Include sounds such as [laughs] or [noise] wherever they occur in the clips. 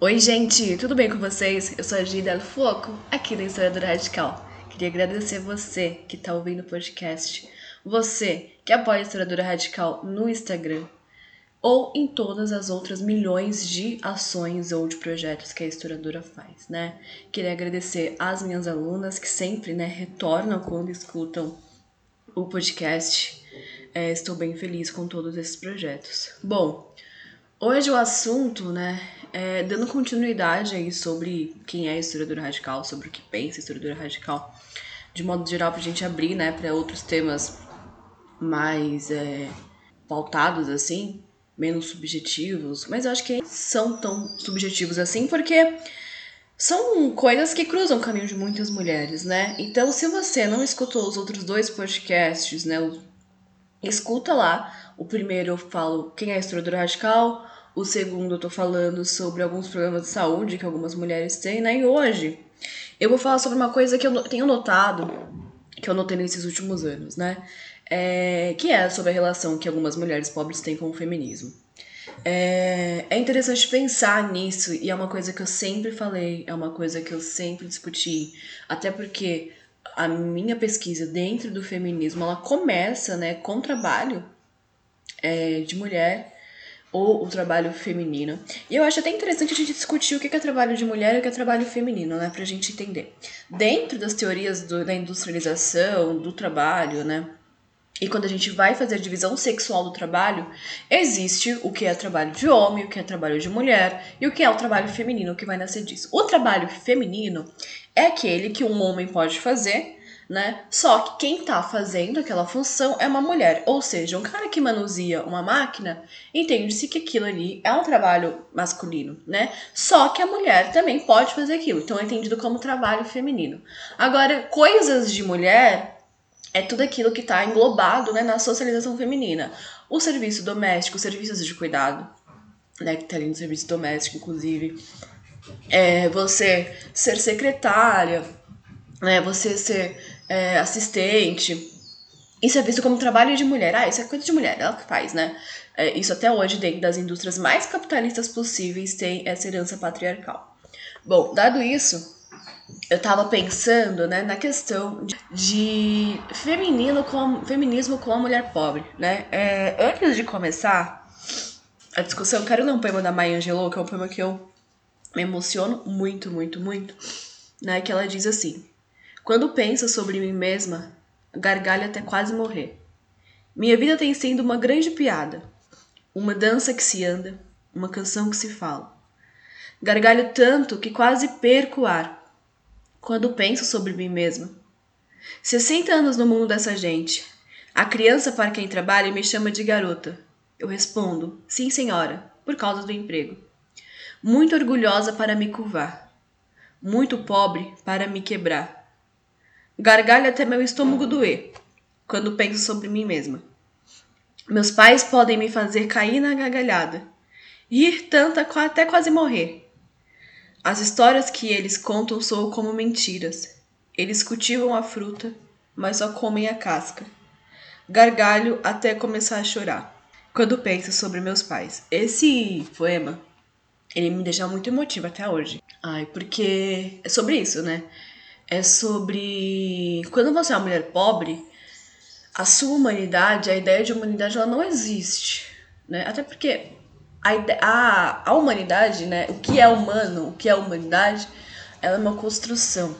Oi, gente, tudo bem com vocês? Eu sou a Gida Foco, aqui da Historiadora Radical. Queria agradecer você que está ouvindo o podcast, você que apoia a Historiadora Radical no Instagram ou em todas as outras milhões de ações ou de projetos que a historiadora faz, né? Queria agradecer às minhas alunas que sempre, né, retornam quando escutam o podcast. É, estou bem feliz com todos esses projetos. Bom, hoje o assunto, né, é dando continuidade aí sobre quem é a historiadora radical, sobre o que pensa a historiadora radical, de modo geral, para a gente abrir, né, para outros temas mais é, pautados assim, menos subjetivos, mas eu acho que são tão subjetivos assim porque são coisas que cruzam o caminho de muitas mulheres, né? Então, se você não escutou os outros dois podcasts, né, escuta lá. O primeiro eu falo quem é a historiadora radical, o segundo eu tô falando sobre alguns problemas de saúde que algumas mulheres têm, né? E hoje eu vou falar sobre uma coisa que eu tenho notado, que eu notei nesses últimos anos, né? É, que é sobre a relação que algumas mulheres pobres têm com o feminismo. É, é interessante pensar nisso e é uma coisa que eu sempre falei, é uma coisa que eu sempre discuti, até porque a minha pesquisa dentro do feminismo ela começa né, com trabalho é, de mulher ou o trabalho feminino. E eu acho até interessante a gente discutir o que é trabalho de mulher e o que é trabalho feminino, né? Pra gente entender. Dentro das teorias do, da industrialização, do trabalho, né? E quando a gente vai fazer a divisão sexual do trabalho, existe o que é trabalho de homem, o que é trabalho de mulher e o que é o trabalho feminino que vai nascer disso. O trabalho feminino é aquele que um homem pode fazer, né? Só que quem tá fazendo aquela função é uma mulher, ou seja, um cara que manuseia uma máquina, entende-se que aquilo ali é um trabalho masculino, né? Só que a mulher também pode fazer aquilo, então é entendido como trabalho feminino. Agora, coisas de mulher é tudo aquilo que está englobado né, na socialização feminina. O serviço doméstico, os serviços de cuidado, né, que tá ali no serviço doméstico, inclusive. É, você ser secretária, né, você ser é, assistente. Isso é visto como trabalho de mulher. Ah, isso é coisa de mulher, ela que faz, né? É, isso até hoje, dentro das indústrias mais capitalistas possíveis, tem essa herança patriarcal. Bom, dado isso, eu tava pensando né, na questão de, de feminino com, feminismo com a mulher pobre, né? É, antes de começar a discussão, eu quero ler um poema da Maya Angelou, que é um poema que eu me emociono muito, muito, muito, né? Que ela diz assim: quando penso sobre mim mesma, gargalho até quase morrer. Minha vida tem sido uma grande piada, uma dança que se anda, uma canção que se fala. Gargalho tanto que quase perco o ar quando penso sobre mim mesma. 60 anos no mundo dessa gente. A criança para quem trabalha me chama de garota. Eu respondo: Sim, senhora, por causa do emprego. Muito orgulhosa para me curvar. Muito pobre para me quebrar Gargalho até meu estômago doer quando penso sobre mim mesma. Meus pais podem me fazer cair na gargalhada, rir tanto até quase morrer. As histórias que eles contam soam como mentiras. Eles cultivam a fruta, mas só comem a casca. Gargalho até começar a chorar quando penso sobre meus pais. Esse poema, ele me deixa muito emotiva até hoje. Ai, porque é sobre isso, né? É sobre quando você é uma mulher pobre, a sua humanidade, a ideia de humanidade, ela não existe, né? Até porque a, a, a humanidade, né? O que é humano, o que é humanidade, ela é uma construção,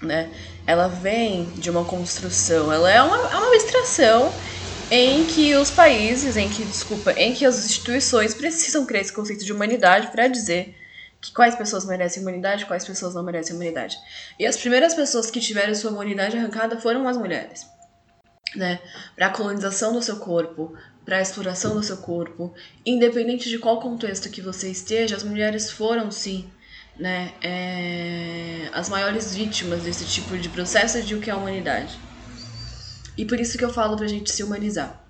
né? Ela vem de uma construção, ela é uma, é uma abstração em que os países, em que, desculpa, em que as instituições precisam criar esse conceito de humanidade para dizer quais pessoas merecem imunidade, quais pessoas não merecem imunidade. E as primeiras pessoas que tiveram sua imunidade arrancada foram as mulheres, né? Para a colonização do seu corpo, para a exploração do seu corpo, independente de qual contexto que você esteja, as mulheres foram sim, né, é, as maiores vítimas desse tipo de processo de o que é a humanidade. E por isso que eu falo pra gente se humanizar.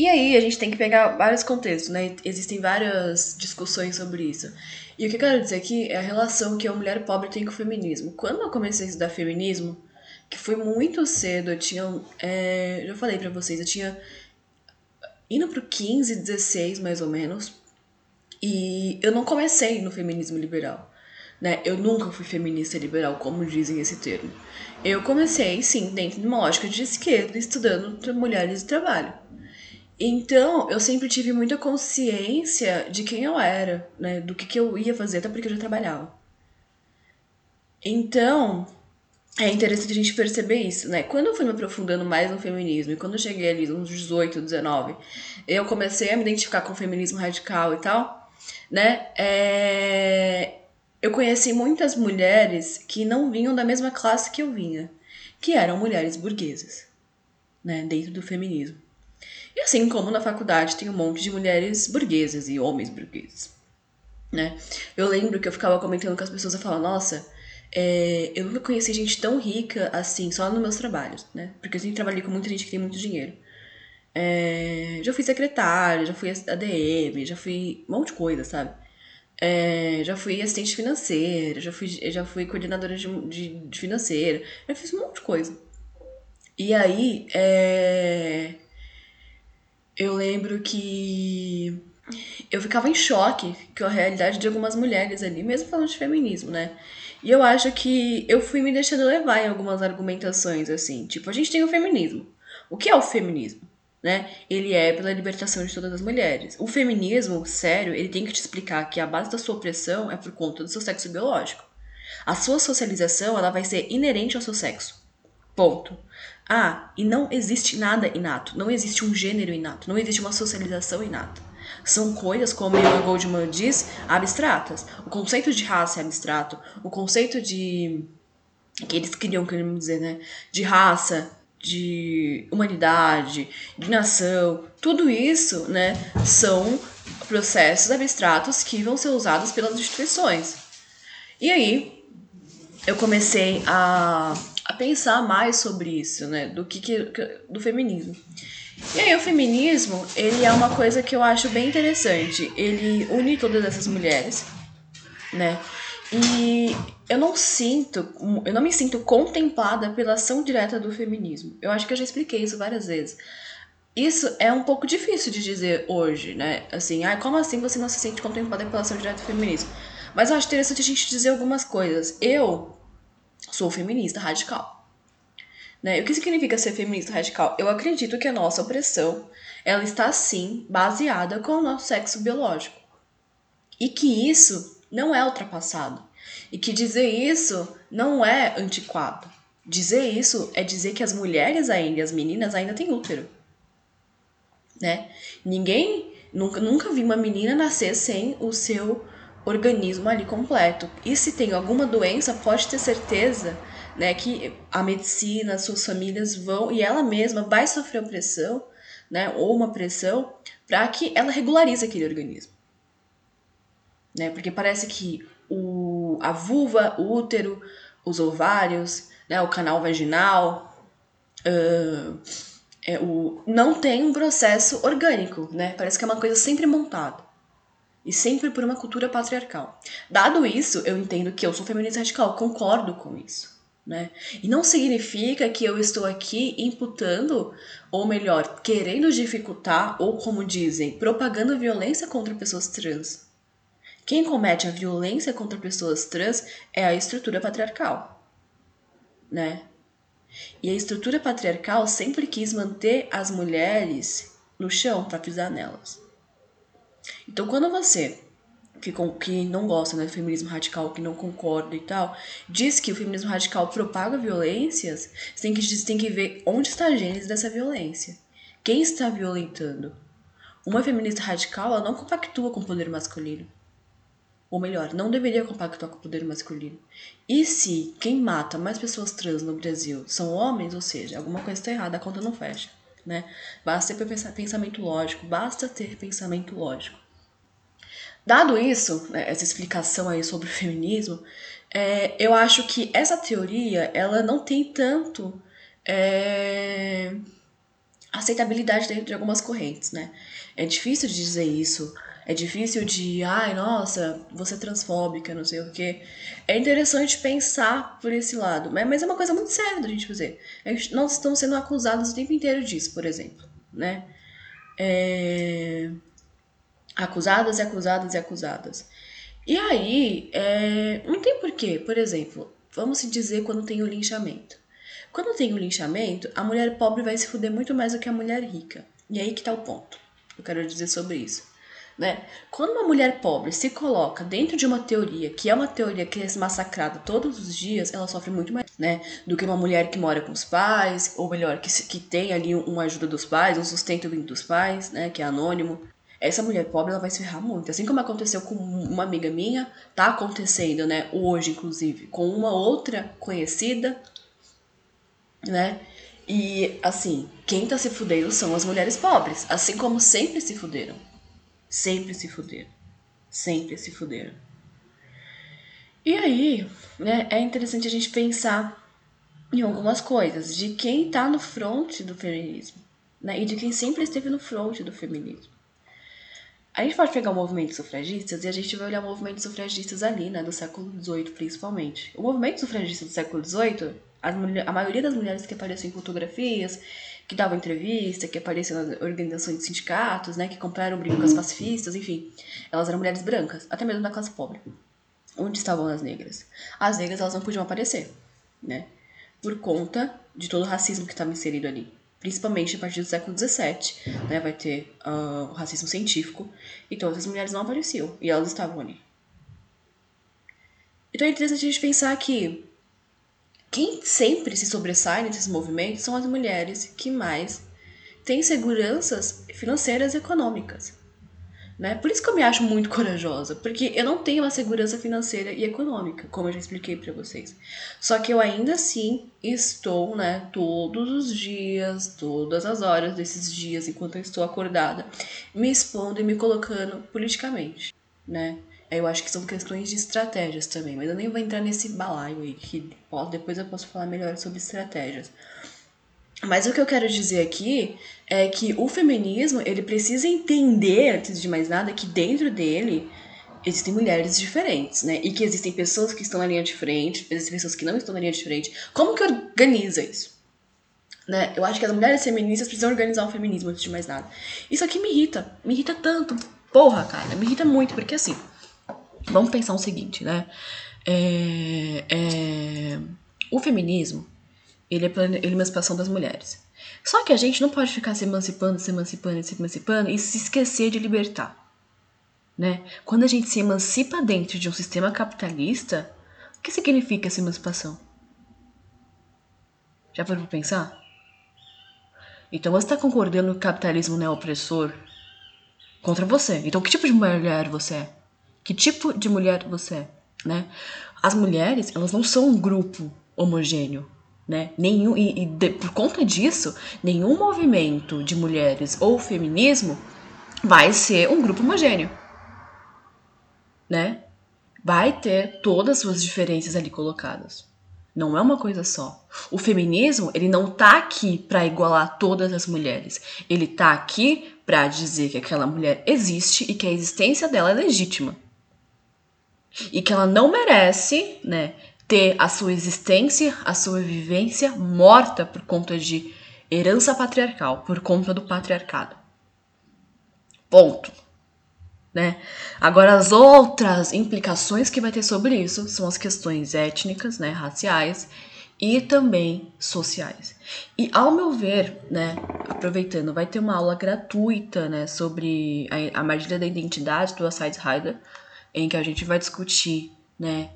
E aí a gente tem que pegar vários contextos, né? Existem várias discussões sobre isso. E o que eu quero dizer aqui é a relação que a mulher pobre tem com o feminismo. Quando eu comecei a estudar feminismo, que foi muito cedo, eu tinha. É, já falei pra vocês, eu tinha. indo pro 15, 16 mais ou menos. E eu não comecei no feminismo liberal. Né? Eu nunca fui feminista liberal, como dizem esse termo. Eu comecei, sim, dentro de uma lógica de esquerda, estudando mulheres e trabalho. Então, eu sempre tive muita consciência de quem eu era, né? Do que, que eu ia fazer, até porque eu já trabalhava. Então, é interessante a gente perceber isso, né? Quando eu fui me aprofundando mais no feminismo, e quando eu cheguei ali uns 18, 19, eu comecei a me identificar com o feminismo radical e tal, né? É... Eu conheci muitas mulheres que não vinham da mesma classe que eu vinha, que eram mulheres burguesas, né? Dentro do feminismo. E assim como na faculdade tem um monte de mulheres burguesas e homens burgueses, né? Eu lembro que eu ficava comentando com as pessoas, eu falava, nossa é, eu nunca conheci gente tão rica assim, só nos meus trabalhos, né? Porque eu sempre trabalhei com muita gente que tem muito dinheiro. É, já fui secretária, já fui ADM, já fui um monte de coisa, sabe? É, já fui assistente financeira, já fui, já fui coordenadora de, de, de financeira, já fiz um monte de coisa. E aí, é, eu lembro que eu ficava em choque com a realidade de algumas mulheres ali, mesmo falando de feminismo, né? E eu acho que eu fui me deixando levar em algumas argumentações, assim. Tipo, a gente tem o feminismo. O que é o feminismo? Né? Ele é pela libertação de todas as mulheres. O feminismo, sério, ele tem que te explicar que a base da sua opressão é por conta do seu sexo biológico. A sua socialização, ela vai ser inerente ao seu sexo. Ponto. Ah, e não existe nada inato. Não existe um gênero inato. Não existe uma socialização inata. São coisas, como a Goldman diz, abstratas. O conceito de raça é abstrato. O conceito de. que eles queriam, queriam dizer, né? De raça, de humanidade, de nação, tudo isso, né? São processos abstratos que vão ser usados pelas instituições. E aí, eu comecei a, a pensar mais sobre isso, né? Do que, que do feminismo. E aí o feminismo, ele é uma coisa que eu acho bem interessante. Ele une todas essas mulheres, né? E eu não sinto, eu não me sinto contemplada pela ação direta do feminismo. Eu acho que eu já expliquei isso várias vezes. Isso é um pouco difícil de dizer hoje, né? Assim, ah, como assim você não se sente contemplada pela ação direta do feminismo? Mas eu acho interessante a gente dizer algumas coisas. Eu sou feminista radical. Né? O que significa ser feminista radical? Eu acredito que a nossa opressão ela está sim baseada com o nosso sexo biológico e que isso não é ultrapassado e que dizer isso não é antiquado. Dizer isso é dizer que as mulheres ainda, as meninas ainda têm útero, né? Ninguém nunca nunca vi uma menina nascer sem o seu organismo ali completo. E se tem alguma doença, pode ter certeza né, que a medicina, suas famílias vão e ela mesma vai sofrer opressão, né, ou uma pressão para que ela regularize aquele organismo. Né? Porque parece que o, a vulva, o útero, os ovários, né, o canal vaginal, uh, é, o, não tem um processo orgânico, né? Parece que é uma coisa sempre montada. E sempre por uma cultura patriarcal. Dado isso, eu entendo que eu sou feminista radical, concordo com isso. Né? E não significa que eu estou aqui imputando, ou melhor, querendo dificultar, ou como dizem, propagando violência contra pessoas trans. Quem comete a violência contra pessoas trans é a estrutura patriarcal, né? E a estrutura patriarcal sempre quis manter as mulheres no chão para pisar nelas. Então, quando você que, que não gosta né, do feminismo radical, que não concorda e tal, diz que o feminismo radical propaga violências, você tem que, você tem que ver onde está a gênese dessa violência. Quem está violentando? Uma feminista radical ela não compactua com o poder masculino. Ou melhor, não deveria compactuar com o poder masculino. E se quem mata mais pessoas trans no Brasil são homens, ou seja, alguma coisa está errada, a conta não fecha. Né? Basta ter pensamento lógico, basta ter pensamento lógico. Dado isso, né, essa explicação aí sobre o feminismo, é, eu acho que essa teoria ela não tem tanto é, aceitabilidade dentro de algumas correntes, né? É difícil de dizer isso, é difícil de, ai, nossa, você é transfóbica, não sei o quê. É interessante pensar por esse lado, mas é uma coisa muito séria da gente fazer. Nós estamos sendo acusados o tempo inteiro disso, por exemplo, né? É... Acusadas e acusadas e acusadas. E aí, é, não tem porquê. Por exemplo, vamos se dizer quando tem o linchamento. Quando tem o linchamento, a mulher pobre vai se fuder muito mais do que a mulher rica. E aí que tá o ponto. Eu quero dizer sobre isso. Né? Quando uma mulher pobre se coloca dentro de uma teoria que é uma teoria que é massacrada todos os dias, ela sofre muito mais, né? Do que uma mulher que mora com os pais, ou melhor, que, que tem ali uma ajuda dos pais, um sustento vindo dos pais, né? Que é anônimo. Essa mulher pobre, ela vai se ferrar muito. Assim como aconteceu com uma amiga minha, tá acontecendo, né? Hoje, inclusive, com uma outra conhecida, né? E, assim, quem tá se fudendo são as mulheres pobres, assim como sempre se fuderam sempre se fuderam. Sempre se fuderam. E aí, né, é interessante a gente pensar em algumas coisas de quem tá no front do feminismo, né, e de quem sempre esteve no front do feminismo. A gente pode pegar o movimento sufragistas e a gente vai olhar o movimento sufragistas ali, né, do século XVIII principalmente. O movimento sufragista do século XVIII, a maioria das mulheres que aparecem em fotografias que davam entrevista, que apareciam nas organizações de sindicatos, né, que compraram brincos pacifistas, enfim. Elas eram mulheres brancas, até mesmo da classe pobre. Onde estavam as negras? As negras elas não podiam aparecer, né? Por conta de todo o racismo que estava inserido ali. Principalmente a partir do século XVII, né? Vai ter uh, o racismo científico. E todas as mulheres não apareciam. E elas estavam ali. Então é interessante a gente pensar que quem sempre se sobressai nesses movimentos são as mulheres que mais têm seguranças financeiras e econômicas. Né? Por isso que eu me acho muito corajosa, porque eu não tenho uma segurança financeira e econômica, como eu já expliquei para vocês. Só que eu ainda assim estou, né, todos os dias, todas as horas desses dias, enquanto eu estou acordada, me expondo e me colocando politicamente, né? Eu acho que são questões de estratégias também, mas eu nem vou entrar nesse balaio aí, que depois eu posso falar melhor sobre estratégias. Mas o que eu quero dizer aqui é que o feminismo, ele precisa entender, antes de mais nada, que dentro dele existem mulheres diferentes, né? E que existem pessoas que estão na linha de frente, existem pessoas que não estão na linha de frente. Como que organiza isso? Né? Eu acho que as mulheres feministas precisam organizar o feminismo antes de mais nada. Isso aqui me irrita, me irrita tanto. Porra, cara, me irrita muito, porque assim, Vamos pensar o seguinte, né? É, é, o feminismo, ele é a emancipação das mulheres. Só que a gente não pode ficar se emancipando, se emancipando, se emancipando e se esquecer de libertar. Né? Quando a gente se emancipa dentro de um sistema capitalista, o que significa essa emancipação? Já parou pra pensar? Então você está concordando que o capitalismo não é opressor contra você. Então que tipo de mulher você é? Que tipo de mulher você é, né? As mulheres, elas não são um grupo homogêneo, né? Nenhum, e, e de, por conta disso, nenhum movimento de mulheres ou feminismo vai ser um grupo homogêneo, né? Vai ter todas as suas diferenças ali colocadas. Não é uma coisa só. O feminismo, ele não tá aqui para igualar todas as mulheres. Ele tá aqui para dizer que aquela mulher existe e que a existência dela é legítima e que ela não merece, né, ter a sua existência, a sua vivência morta por conta de herança patriarcal, por conta do patriarcado. Ponto. Né? Agora as outras implicações que vai ter sobre isso são as questões étnicas, né, raciais e também sociais. E ao meu ver, né, aproveitando, vai ter uma aula gratuita, né, sobre a, a da identidade do Assad Heider, em que a gente vai discutir, né,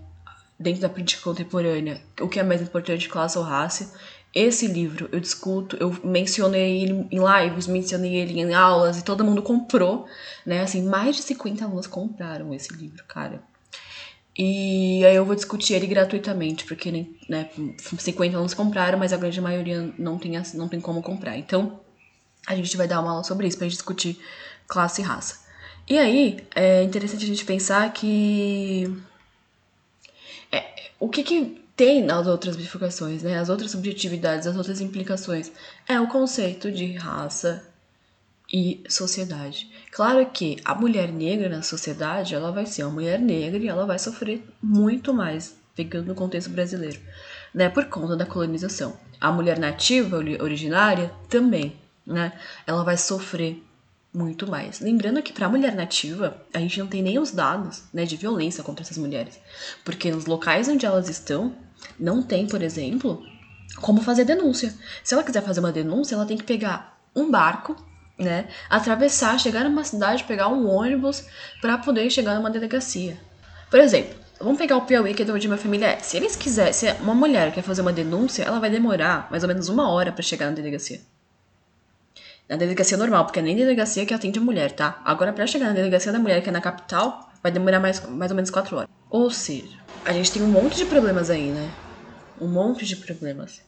dentro da política contemporânea, o que é mais importante, classe ou raça. Esse livro eu discuto, eu mencionei ele em lives, mencionei ele em aulas e todo mundo comprou, né? Assim, mais de 50 alunos compraram esse livro, cara. E aí eu vou discutir ele gratuitamente, porque né, 50 alunos compraram, mas a grande maioria não tem, não tem como comprar. Então, a gente vai dar uma aula sobre isso pra gente discutir classe e raça. E aí, é interessante a gente pensar que. É, o que, que tem nas outras bifurcações, né? As outras subjetividades, as outras implicações. É o conceito de raça e sociedade. Claro que a mulher negra na sociedade, ela vai ser uma mulher negra e ela vai sofrer muito mais, pegando no contexto brasileiro, né? Por conta da colonização. A mulher nativa, originária, também, né? Ela vai sofrer muito mais. Lembrando que para a mulher nativa, a gente não tem nem os dados né, de violência contra essas mulheres. Porque nos locais onde elas estão, não tem, por exemplo, como fazer denúncia. Se ela quiser fazer uma denúncia, ela tem que pegar um barco, né, atravessar, chegar numa cidade, pegar um ônibus para poder chegar numa delegacia. Por exemplo, vamos pegar o Piauí, que é de onde minha família é. Se eles quiserem, se uma mulher quer fazer uma denúncia, ela vai demorar mais ou menos uma hora para chegar na delegacia. Na delegacia normal, porque é nem delegacia que atende a mulher, tá? Agora, para chegar na delegacia da mulher, que é na capital, vai demorar mais, mais ou menos quatro horas. Ou seja, a gente tem um monte de problemas aí, né? Um monte de problemas.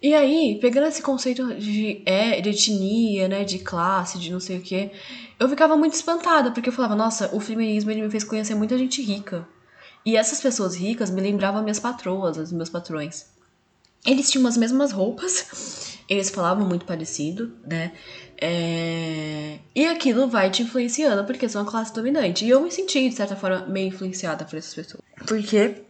E aí, pegando esse conceito de, é, de etnia, né, de classe, de não sei o quê, eu ficava muito espantada, porque eu falava, nossa, o feminismo ele me fez conhecer muita gente rica. E essas pessoas ricas me lembravam minhas patroas, os meus patrões. Eles tinham as mesmas roupas, eles falavam muito parecido, né? É... E aquilo vai te influenciando porque são a classe dominante. E eu me senti, de certa forma, meio influenciada por essas pessoas. Porque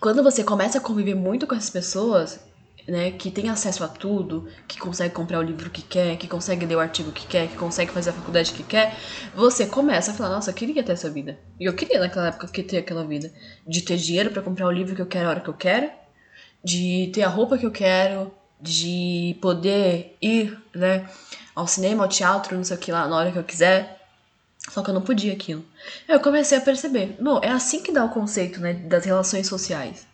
quando você começa a conviver muito com essas pessoas, né, que tem acesso a tudo, que consegue comprar o livro que quer, que consegue ler o artigo que quer, que consegue fazer a faculdade que quer, você começa a falar, nossa, eu queria ter essa vida. E eu queria naquela época que ter aquela vida. De ter dinheiro para comprar o livro que eu quero a hora que eu quero, de ter a roupa que eu quero, de poder ir, né, ao cinema, ao teatro, não sei o que lá, na hora que eu quiser. Só que eu não podia aquilo. Eu comecei a perceber, não, é assim que dá o conceito, né, das relações sociais.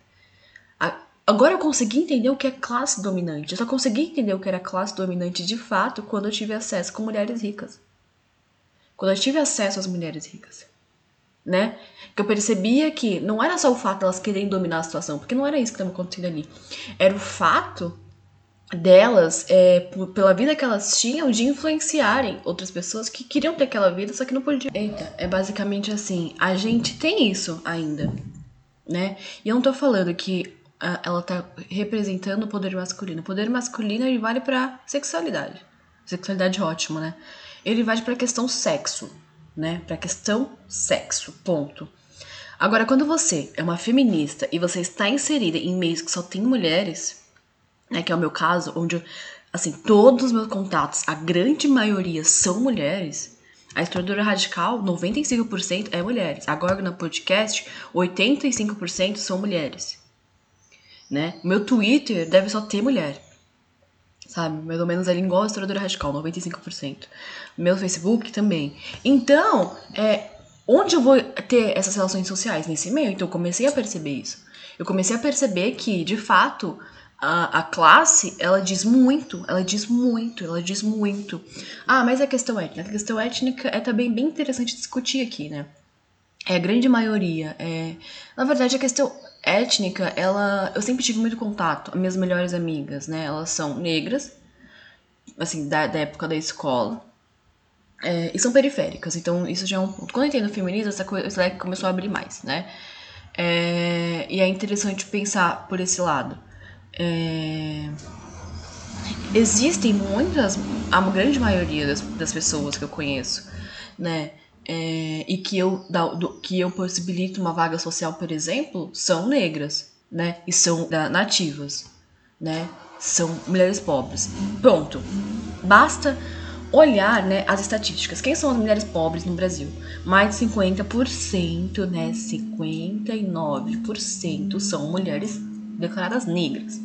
Agora eu consegui entender o que é classe dominante. Eu só consegui entender o que era classe dominante de fato quando eu tive acesso com mulheres ricas. Quando eu tive acesso às mulheres ricas. Né? Que eu percebia que não era só o fato de elas quererem dominar a situação, porque não era isso que estava acontecendo ali. Era o fato delas, é, pela vida que elas tinham, de influenciarem outras pessoas que queriam ter aquela vida, só que não podiam. Eita, é basicamente assim, a gente tem isso ainda, né? E eu não tô falando que a, ela tá representando o poder masculino. O poder masculino ele vale para sexualidade. Sexualidade ótimo, né? Ele vale para questão sexo, né? Para questão sexo, ponto. Agora, quando você é uma feminista e você está inserida em meios que só tem mulheres, né, que é o meu caso, onde assim, todos os meus contatos, a grande maioria são mulheres. A historiadora radical, 95% é mulheres. Agora no podcast, 85% são mulheres. Né? Meu Twitter deve só ter mulher. Sabe? Mais ou menos ali igual a historiadora radical, 95%. Meu Facebook também. Então, é, onde eu vou ter essas relações sociais? Nesse meio. Então, eu comecei a perceber isso. Eu comecei a perceber que, de fato, a, a classe, ela diz muito, ela diz muito, ela diz muito. Ah, mas a questão étnica, a questão étnica é também bem interessante discutir aqui, né? É a grande maioria. É... Na verdade, a questão étnica, ela. Eu sempre tive muito contato. As minhas melhores amigas, né? Elas são negras, assim, da, da época da escola. É, e são periféricas, então isso já é um ponto. Quando eu entrei no feminismo, essa coisa começou a abrir mais, né? É, e é interessante pensar por esse lado. É... Existem muitas, a grande maioria das, das pessoas que eu conheço, né? É, e que eu, da, do, que eu possibilito uma vaga social, por exemplo, são negras, né? E são da, nativas, né? São mulheres pobres. Pronto. Basta olhar né, as estatísticas. Quem são as mulheres pobres no Brasil? Mais de 50%, né? 59% são mulheres declaradas negras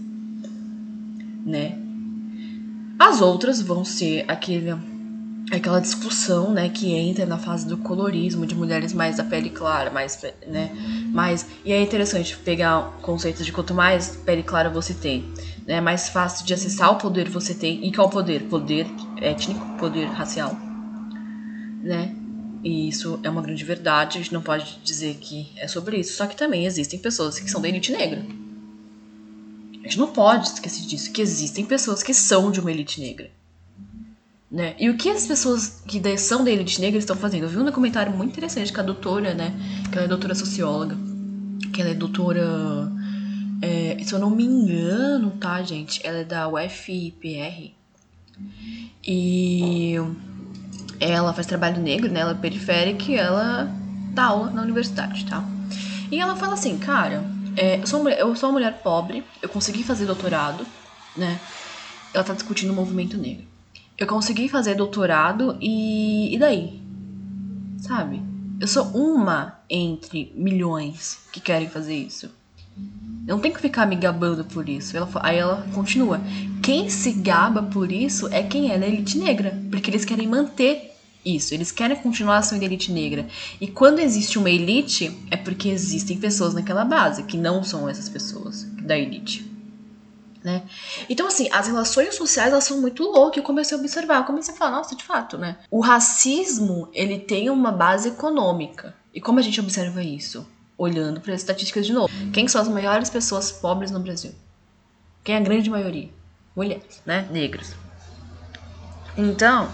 né? As outras vão ser aquele, aquela discussão, né, que entra na fase do colorismo, de mulheres mais da pele clara, mais, né, mais... E é interessante pegar conceitos de quanto mais pele clara você tem, né, mais fácil de acessar o poder você tem. E qual poder? Poder étnico, poder racial, né? E isso é uma grande verdade, a gente não pode dizer que é sobre isso. Só que também existem pessoas que são da elite negra, gente não pode esquecer disso, que existem pessoas que são de uma elite negra. Né? E o que as pessoas que são da elite negra estão fazendo? Eu vi um documentário muito interessante com a doutora, né? Que ela é doutora socióloga. Que ela é doutora. É, se eu não me engano, tá, gente? Ela é da UFPR. E ela faz trabalho negro, né? Ela é periférica e ela dá aula na universidade, tá? E ela fala assim, cara, é, eu, sou mulher, eu sou uma mulher pobre, eu consegui fazer doutorado, né? Ela tá discutindo o movimento negro. Eu consegui fazer doutorado e. e daí? Sabe? Eu sou uma entre milhões que querem fazer isso. Eu não tenho que ficar me gabando por isso. Ela, aí ela continua. Quem se gaba por isso é quem é da elite negra. Porque eles querem manter isso. Eles querem continuar sendo elite negra. E quando existe uma elite, é porque existem pessoas naquela base, que não são essas pessoas da elite. Né? Então, assim, as relações sociais elas são muito loucas. Eu comecei a observar, eu comecei a falar, nossa, de fato, né? O racismo ele tem uma base econômica. E como a gente observa isso? Olhando para as estatísticas de novo. Quem são as maiores pessoas pobres no Brasil? Quem é a grande maioria? Mulheres, né? Negros. Então,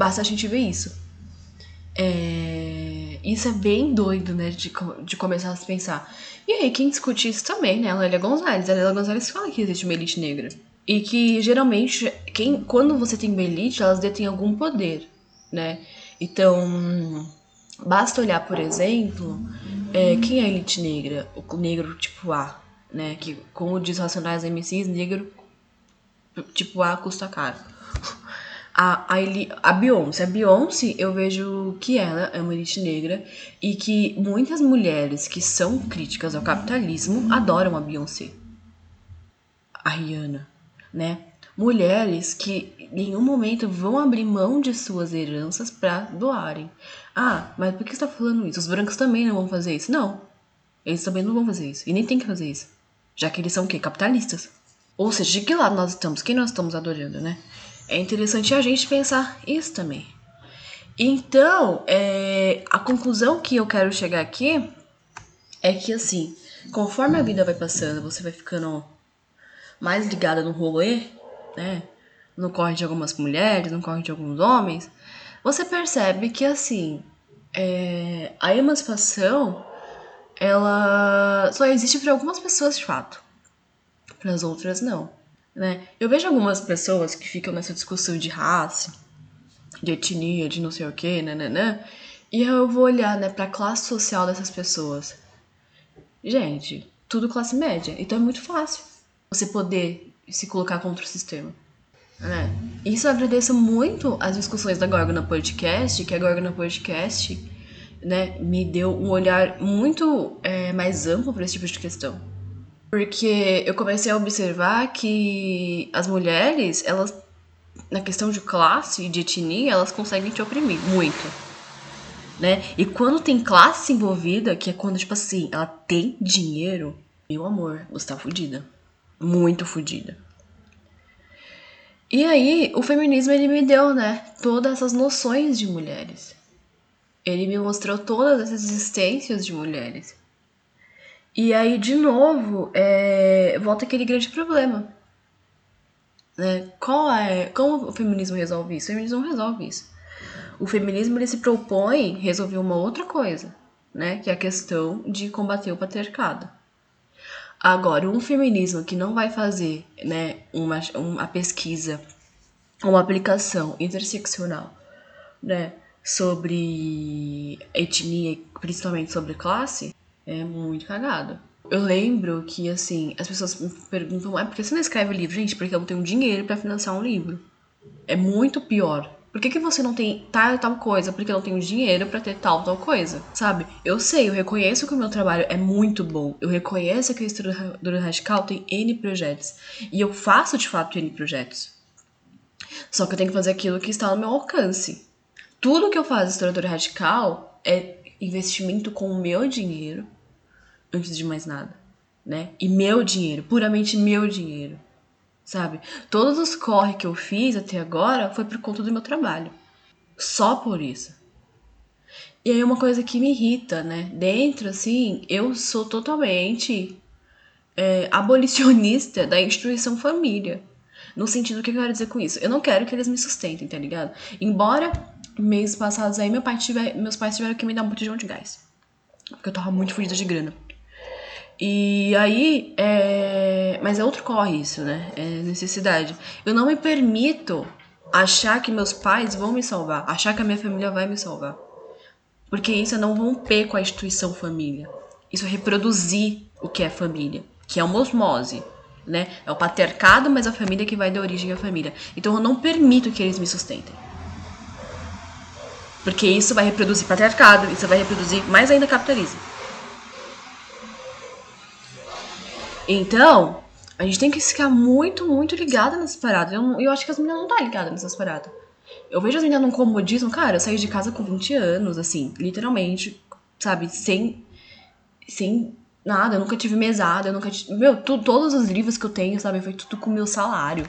basta a gente ver isso. É... Isso é bem doido, né? De, de começar a se pensar. E aí, quem discute isso também, né? A Lélia Gonzalez. A Lélia Gonzalez fala que existe uma elite negra. E que geralmente, quem, quando você tem uma elite, elas detêm algum poder, né? Então, basta olhar, por exemplo, é, quem é a elite negra? O negro tipo A, né? Que, como diz Racionais MCs, negro tipo A custa caro a, a, a Beyoncé. A Beyoncé, eu vejo que ela é uma elite negra e que muitas mulheres que são críticas ao capitalismo adoram a Beyoncé. A Rihanna, né? Mulheres que em nenhum momento vão abrir mão de suas heranças para doarem. Ah, mas por que você tá falando isso? Os brancos também não vão fazer isso? Não. Eles também não vão fazer isso. E nem tem que fazer isso. Já que eles são o quê? Capitalistas. Ou seja, de que lado nós estamos? Quem nós estamos adorando, né? É interessante a gente pensar isso também. Então, é, a conclusão que eu quero chegar aqui é que, assim, conforme a vida vai passando, você vai ficando mais ligada no rolê, né? No corre de algumas mulheres, no corre de alguns homens, você percebe que, assim, é, a emancipação ela só existe para algumas pessoas de fato, para as outras não. Né? Eu vejo algumas pessoas que ficam nessa discussão de raça, de etnia, de não sei o que, né, né, né, e eu vou olhar né, para a classe social dessas pessoas. Gente, tudo classe média, então é muito fácil você poder se colocar contra o sistema. Né? Isso eu agradeço muito as discussões da Gorgona Podcast, que a Gorgona Podcast né, me deu um olhar muito é, mais amplo para esse tipo de questão. Porque eu comecei a observar que as mulheres, elas, na questão de classe e de etnia, elas conseguem te oprimir muito. Né? E quando tem classe envolvida, que é quando, tipo assim, ela tem dinheiro, meu amor, você tá fudida. Muito fudida. E aí, o feminismo, ele me deu, né, todas essas noções de mulheres. Ele me mostrou todas essas existências de mulheres. E aí, de novo, é, volta aquele grande problema. Né? Qual é, como o feminismo resolve isso? O feminismo não resolve isso. O feminismo ele se propõe resolver uma outra coisa, né? que é a questão de combater o patriarcado. Agora, um feminismo que não vai fazer né, uma, uma pesquisa, uma aplicação interseccional né, sobre etnia, principalmente sobre classe, é muito cagado. Eu lembro que, assim, as pessoas me perguntam, ah, por que você não escreve livro? Gente, porque eu não tenho dinheiro para financiar um livro. É muito pior. Por que, que você não tem tal tal coisa? Porque eu não tenho dinheiro para ter tal tal coisa, sabe? Eu sei, eu reconheço que o meu trabalho é muito bom. Eu reconheço que a Estrutura Radical tem N projetos. E eu faço, de fato, N projetos. Só que eu tenho que fazer aquilo que está no meu alcance. Tudo que eu faço Estrutura Radical é investimento com o meu dinheiro, antes de mais nada, né? E meu dinheiro, puramente meu dinheiro, sabe? Todos os corre que eu fiz até agora foi por conta do meu trabalho. Só por isso. E aí uma coisa que me irrita, né? Dentro, assim, eu sou totalmente é, abolicionista da instituição família. No sentido que eu quero dizer com isso. Eu não quero que eles me sustentem, tá ligado? Embora meses passados aí, meu pai tiver, meus pais tiveram que me dar um botijão de gás. Porque eu tava muito fugida de grana. E aí, é... mas é outro corre isso, né? É necessidade. Eu não me permito achar que meus pais vão me salvar, achar que a minha família vai me salvar. Porque isso é não romper com a instituição família. Isso é reproduzir o que é família, que é uma osmose, né? É o patriarcado, mas a família que vai dar origem à família. Então eu não permito que eles me sustentem. Porque isso vai reproduzir patriarcado, isso vai reproduzir mais ainda capitalismo. Então, a gente tem que ficar muito, muito ligada nessas paradas. Eu, eu acho que as meninas não estão tá ligadas nessas paradas. Eu vejo as meninas num comodismo, cara, eu saí de casa com 20 anos, assim, literalmente, sabe, sem. Sem nada, eu nunca tive mesada, eu nunca tive. Meu, tu, todos os livros que eu tenho, sabe, foi tudo com meu salário.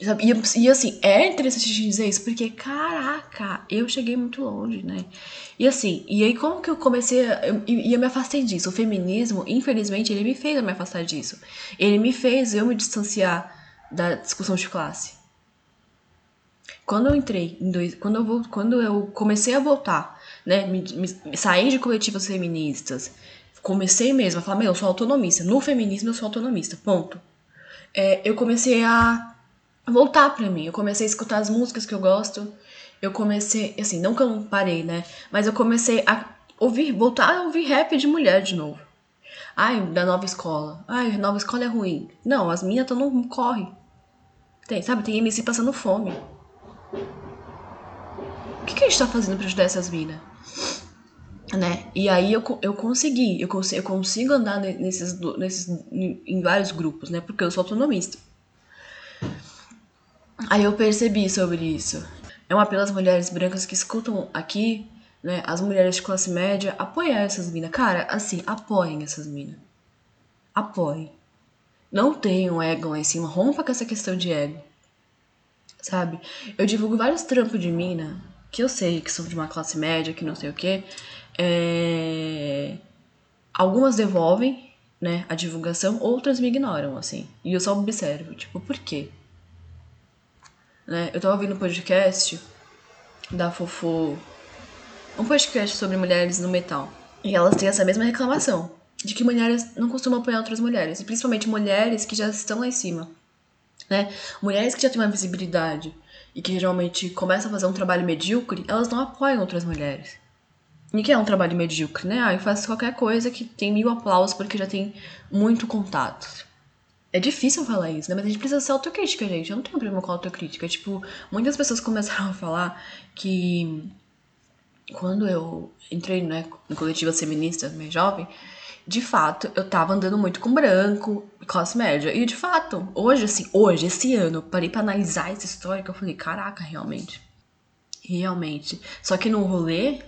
Sabe? E, e, assim, é interessante dizer isso, porque, caraca, eu cheguei muito longe, né? E assim, e aí como que eu comecei, eu, e eu me afastei disso. O feminismo, infelizmente, ele me fez eu me afastar disso. Ele me fez eu me distanciar da discussão de classe. Quando eu entrei dois, quando eu, quando eu comecei a voltar, né, me, me, sair de coletivas feministas, comecei mesmo a falar, meu, eu sou autonomista. No feminismo eu sou autonomista, ponto. É, eu comecei a voltar para mim. Eu comecei a escutar as músicas que eu gosto. Eu comecei, assim, não que eu não parei, né? Mas eu comecei a ouvir, voltar a ouvir rap de mulher de novo. Ai, da nova escola. Ai, nova escola é ruim. Não, as minhas estão no corre. Tem, sabe? Tem MC passando fome. O que, que a gente tá fazendo pra ajudar essas minas? Né? E aí eu, eu consegui, eu consigo, eu consigo andar nesses, nesses, em vários grupos, né? Porque eu sou autonomista. Aí eu percebi sobre isso. É um apelo às mulheres brancas que escutam aqui, né? As mulheres de classe média, apoiar essas minas. Cara, assim, apoiem essas minas. Apoiem. Não tenham ego lá em cima. Rompa com essa questão de ego. Sabe? Eu divulgo vários trampos de mina que eu sei que são de uma classe média, que não sei o quê. É... Algumas devolvem, né, a divulgação, outras me ignoram, assim. E eu só observo, tipo, por quê? Né? Eu tava ouvindo um podcast da Fofo, um podcast sobre mulheres no metal. E elas têm essa mesma reclamação, de que mulheres não costumam apoiar outras mulheres, e principalmente mulheres que já estão lá em cima. Né? Mulheres que já têm uma visibilidade e que geralmente começam a fazer um trabalho medíocre, elas não apoiam outras mulheres. E que é um trabalho medíocre, né? Ah, eu faço qualquer coisa que tem mil aplausos porque já tem muito contato. É difícil falar isso, né? Mas a gente precisa ser autocrítica, gente. Eu não tenho problema com autocrítica. Tipo, muitas pessoas começaram a falar que quando eu entrei né, no coletivo feminista, meio jovem, de fato, eu tava andando muito com branco, classe média. E de fato, hoje, assim, hoje, esse ano, parei pra analisar essa história que eu falei, caraca, realmente. Realmente. Só que no rolê,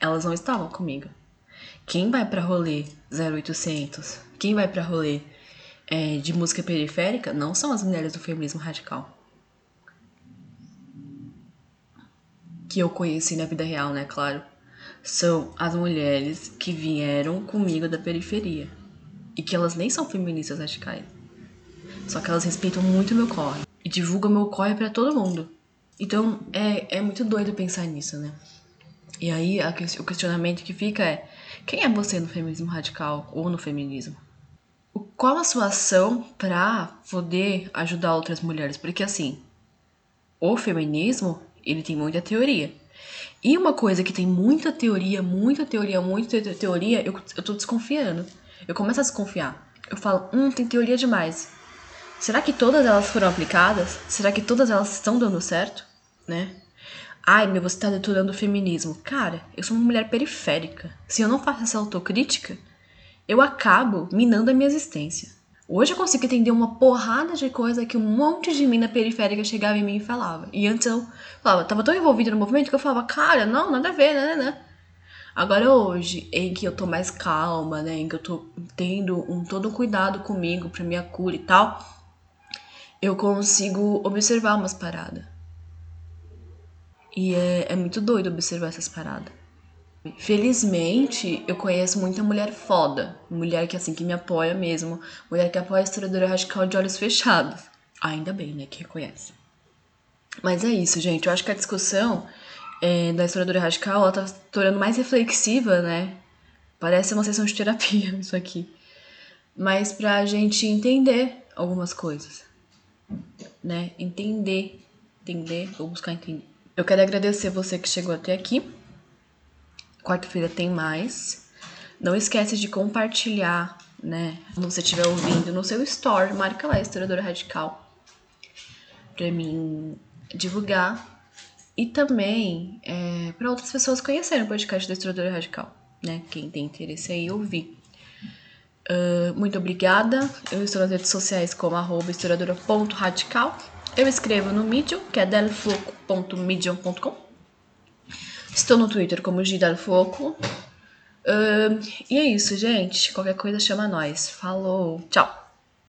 elas não estavam comigo. Quem vai pra rolê 0800? Quem vai pra rolê é, de música periférica não são as mulheres do feminismo radical. Que eu conheci na vida real, né? Claro. São as mulheres que vieram comigo da periferia. E que elas nem são feministas radicais. Só que elas respeitam muito meu corre. E divulgam meu corre para todo mundo. Então é, é muito doido pensar nisso, né? E aí a, o questionamento que fica é: quem é você no feminismo radical ou no feminismo? Qual a sua ação para poder ajudar outras mulheres? Porque assim, o feminismo, ele tem muita teoria. E uma coisa que tem muita teoria, muita teoria, muita teoria, eu, eu tô desconfiando. Eu começo a desconfiar. Eu falo, hum, tem teoria demais. Será que todas elas foram aplicadas? Será que todas elas estão dando certo? Né? Ai, meu, você tá deturando o feminismo. Cara, eu sou uma mulher periférica. Se eu não faço essa autocrítica, eu acabo minando a minha existência. Hoje eu consigo entender uma porrada de coisa que um monte de mina periférica chegava em mim e falava. E antes eu falava, tava tão envolvida no movimento que eu falava, cara, não, nada a ver, né, né, né. Agora hoje, em que eu tô mais calma, né, em que eu tô tendo um todo cuidado comigo pra minha cura e tal, eu consigo observar umas paradas. E é, é muito doido observar essas paradas. Felizmente, eu conheço muita mulher foda. Mulher que, assim, que me apoia mesmo. Mulher que apoia a historiadora radical de olhos fechados. Ainda bem, né, que reconhece. Mas é isso, gente. Eu acho que a discussão é, da historiadora radical, ela tá se tornando mais reflexiva, né? Parece uma sessão de terapia, [laughs] isso aqui. Mas pra gente entender algumas coisas, né? Entender, entender, vou buscar entender. Eu quero agradecer você que chegou até aqui. Quarta-feira tem mais. Não esquece de compartilhar né? Quando você estiver ouvindo no seu store, marca lá Historiadora Radical para mim divulgar e também é, para outras pessoas conhecerem o podcast da Historiadora Radical, né? Quem tem interesse aí ouvir. Uh, muito obrigada. Eu estou nas redes sociais como arroba historiadora.radical. Eu escrevo no Medium, que é delfoco.medium.com. Estou no Twitter como Gidalfoco. Uh, e é isso, gente. Qualquer coisa chama nós. Falou. Tchau.